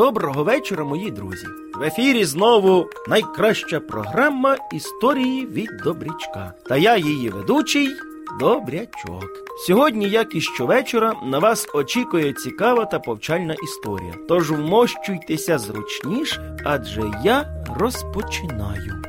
Доброго вечора, мої друзі. В ефірі знову найкраща програма історії від Добрячка. Та я її ведучий Добрячок. Сьогодні, як і щовечора, на вас очікує цікава та повчальна історія. Тож вмощуйтеся зручніше, адже я розпочинаю.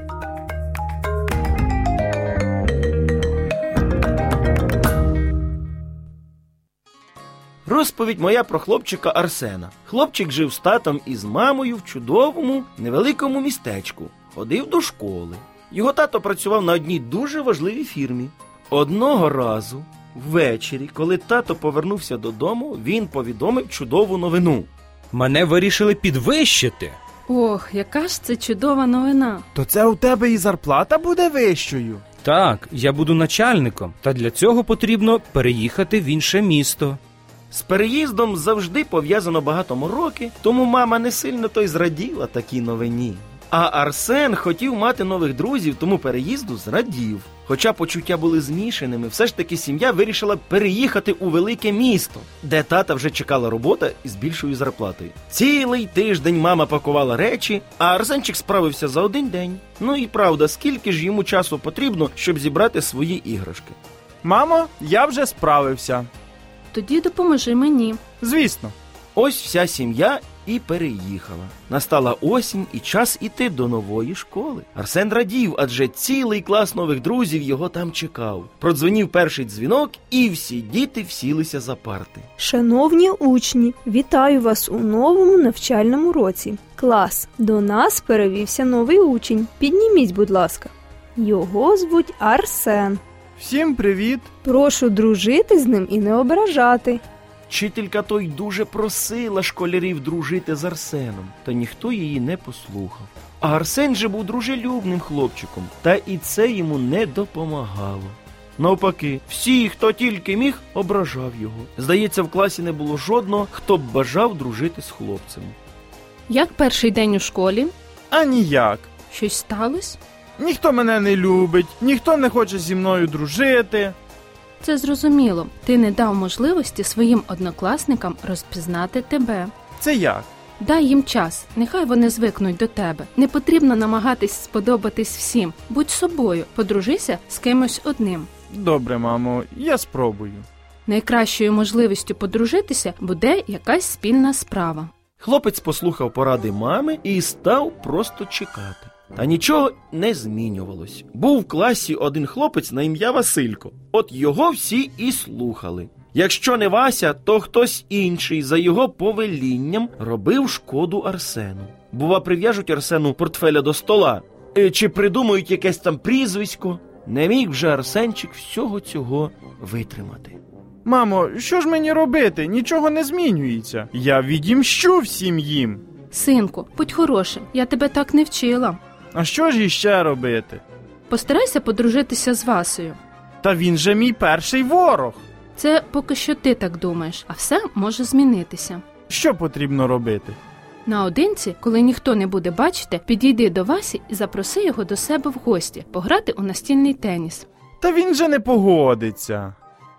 Розповідь моя про хлопчика Арсена. Хлопчик жив з татом і з мамою в чудовому невеликому містечку, ходив до школи. Його тато працював на одній дуже важливій фірмі. Одного разу, ввечері, коли тато повернувся додому, він повідомив чудову новину. Мене вирішили підвищити. Ох, яка ж це чудова новина. То це у тебе і зарплата буде вищою. Так, я буду начальником, та для цього потрібно переїхати в інше місто. З переїздом завжди пов'язано багато мороки, тому мама не сильно то й зраділа такій новині. А Арсен хотів мати нових друзів, тому переїзду зрадів. Хоча почуття були змішаними, все ж таки сім'я вирішила переїхати у велике місто, де тата вже чекала робота із більшою зарплатою. Цілий тиждень мама пакувала речі, а Арсенчик справився за один день. Ну і правда, скільки ж йому часу потрібно, щоб зібрати свої іграшки. Мамо, я вже справився. Тоді допоможи мені. Звісно. Ось вся сім'я і переїхала. Настала осінь і час іти до нової школи. Арсен радів, адже цілий клас нових друзів його там чекав. Продзвонів перший дзвінок, і всі діти всілися за парти. Шановні учні, вітаю вас у новому навчальному році. Клас, до нас перевівся новий учень. Підніміть, будь ласка. Його звуть Арсен. Всім привіт. Прошу дружити з ним і не ображати. Вчителька той дуже просила школярів дружити з Арсеном, та ніхто її не послухав. А Арсен же був дружелюбним хлопчиком, та і це йому не допомагало. Навпаки, всі, хто тільки міг, ображав його. Здається, в класі не було жодного, хто б бажав дружити з хлопцем. Як перший день у школі? А ніяк. Щось сталося? Ніхто мене не любить, ніхто не хоче зі мною дружити. Це зрозуміло. Ти не дав можливості своїм однокласникам розпізнати тебе. Це як? Дай їм час, нехай вони звикнуть до тебе. Не потрібно намагатись сподобатись всім. Будь собою, подружися з кимось одним. Добре, мамо, я спробую. Найкращою можливістю подружитися буде якась спільна справа. Хлопець послухав поради мами і став просто чекати. Та нічого не змінювалось. Був в класі один хлопець на ім'я Василько. От його всі і слухали. Якщо не Вася, то хтось інший за його повелінням робив шкоду Арсену. Бува, прив'яжуть Арсену портфеля до стола, е, чи придумають якесь там прізвисько. Не міг вже Арсенчик всього цього витримати. Мамо, що ж мені робити? Нічого не змінюється. Я відімщу всім їм. Синку, будь хорошим, я тебе так не вчила. А що ж іще робити? Постарайся подружитися з Васею. Та він же мій перший ворог. Це поки що ти так думаєш, а все може змінитися. Що потрібно робити? Наодинці, коли ніхто не буде бачити, підійди до Васі і запроси його до себе в гості пограти у настільний теніс. Та він же не погодиться.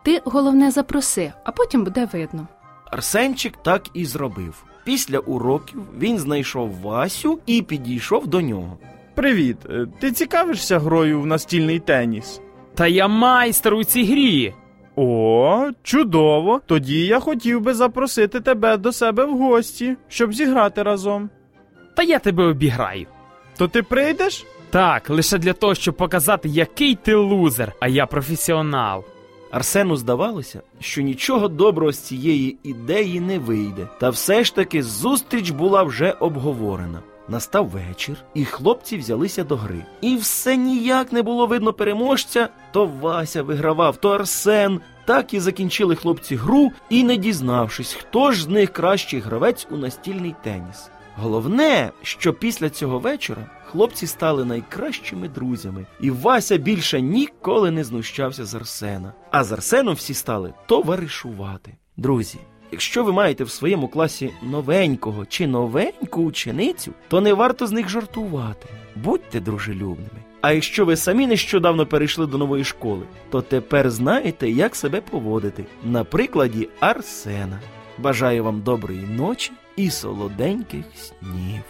Ти головне запроси, а потім буде видно. Арсенчик так і зробив. Після уроків він знайшов Васю і підійшов до нього. Привіт, е, ти цікавишся грою в настільний теніс? Та я майстер у цій грі. О, чудово! Тоді я хотів би запросити тебе до себе в гості, щоб зіграти разом. Та я тебе обіграю. То ти прийдеш? Так, лише для того, щоб показати, який ти лузер, а я професіонал. Арсену здавалося, що нічого доброго з цієї ідеї не вийде. Та все ж таки зустріч була вже обговорена. Настав вечір, і хлопці взялися до гри. І все ніяк не було видно переможця. То Вася вигравав, то Арсен. Так і закінчили хлопці гру, і не дізнавшись, хто ж з них кращий гравець у настільний теніс. Головне, що після цього вечора хлопці стали найкращими друзями, і Вася більше ніколи не знущався з Арсена. А з Арсеном всі стали товаришувати. Друзі, якщо ви маєте в своєму класі новенького чи новеньку ученицю, то не варто з них жартувати. Будьте дружелюбними. А якщо ви самі нещодавно перейшли до нової школи, то тепер знаєте, як себе поводити на прикладі Арсена. Бажаю вам доброї ночі і солоденьких снів.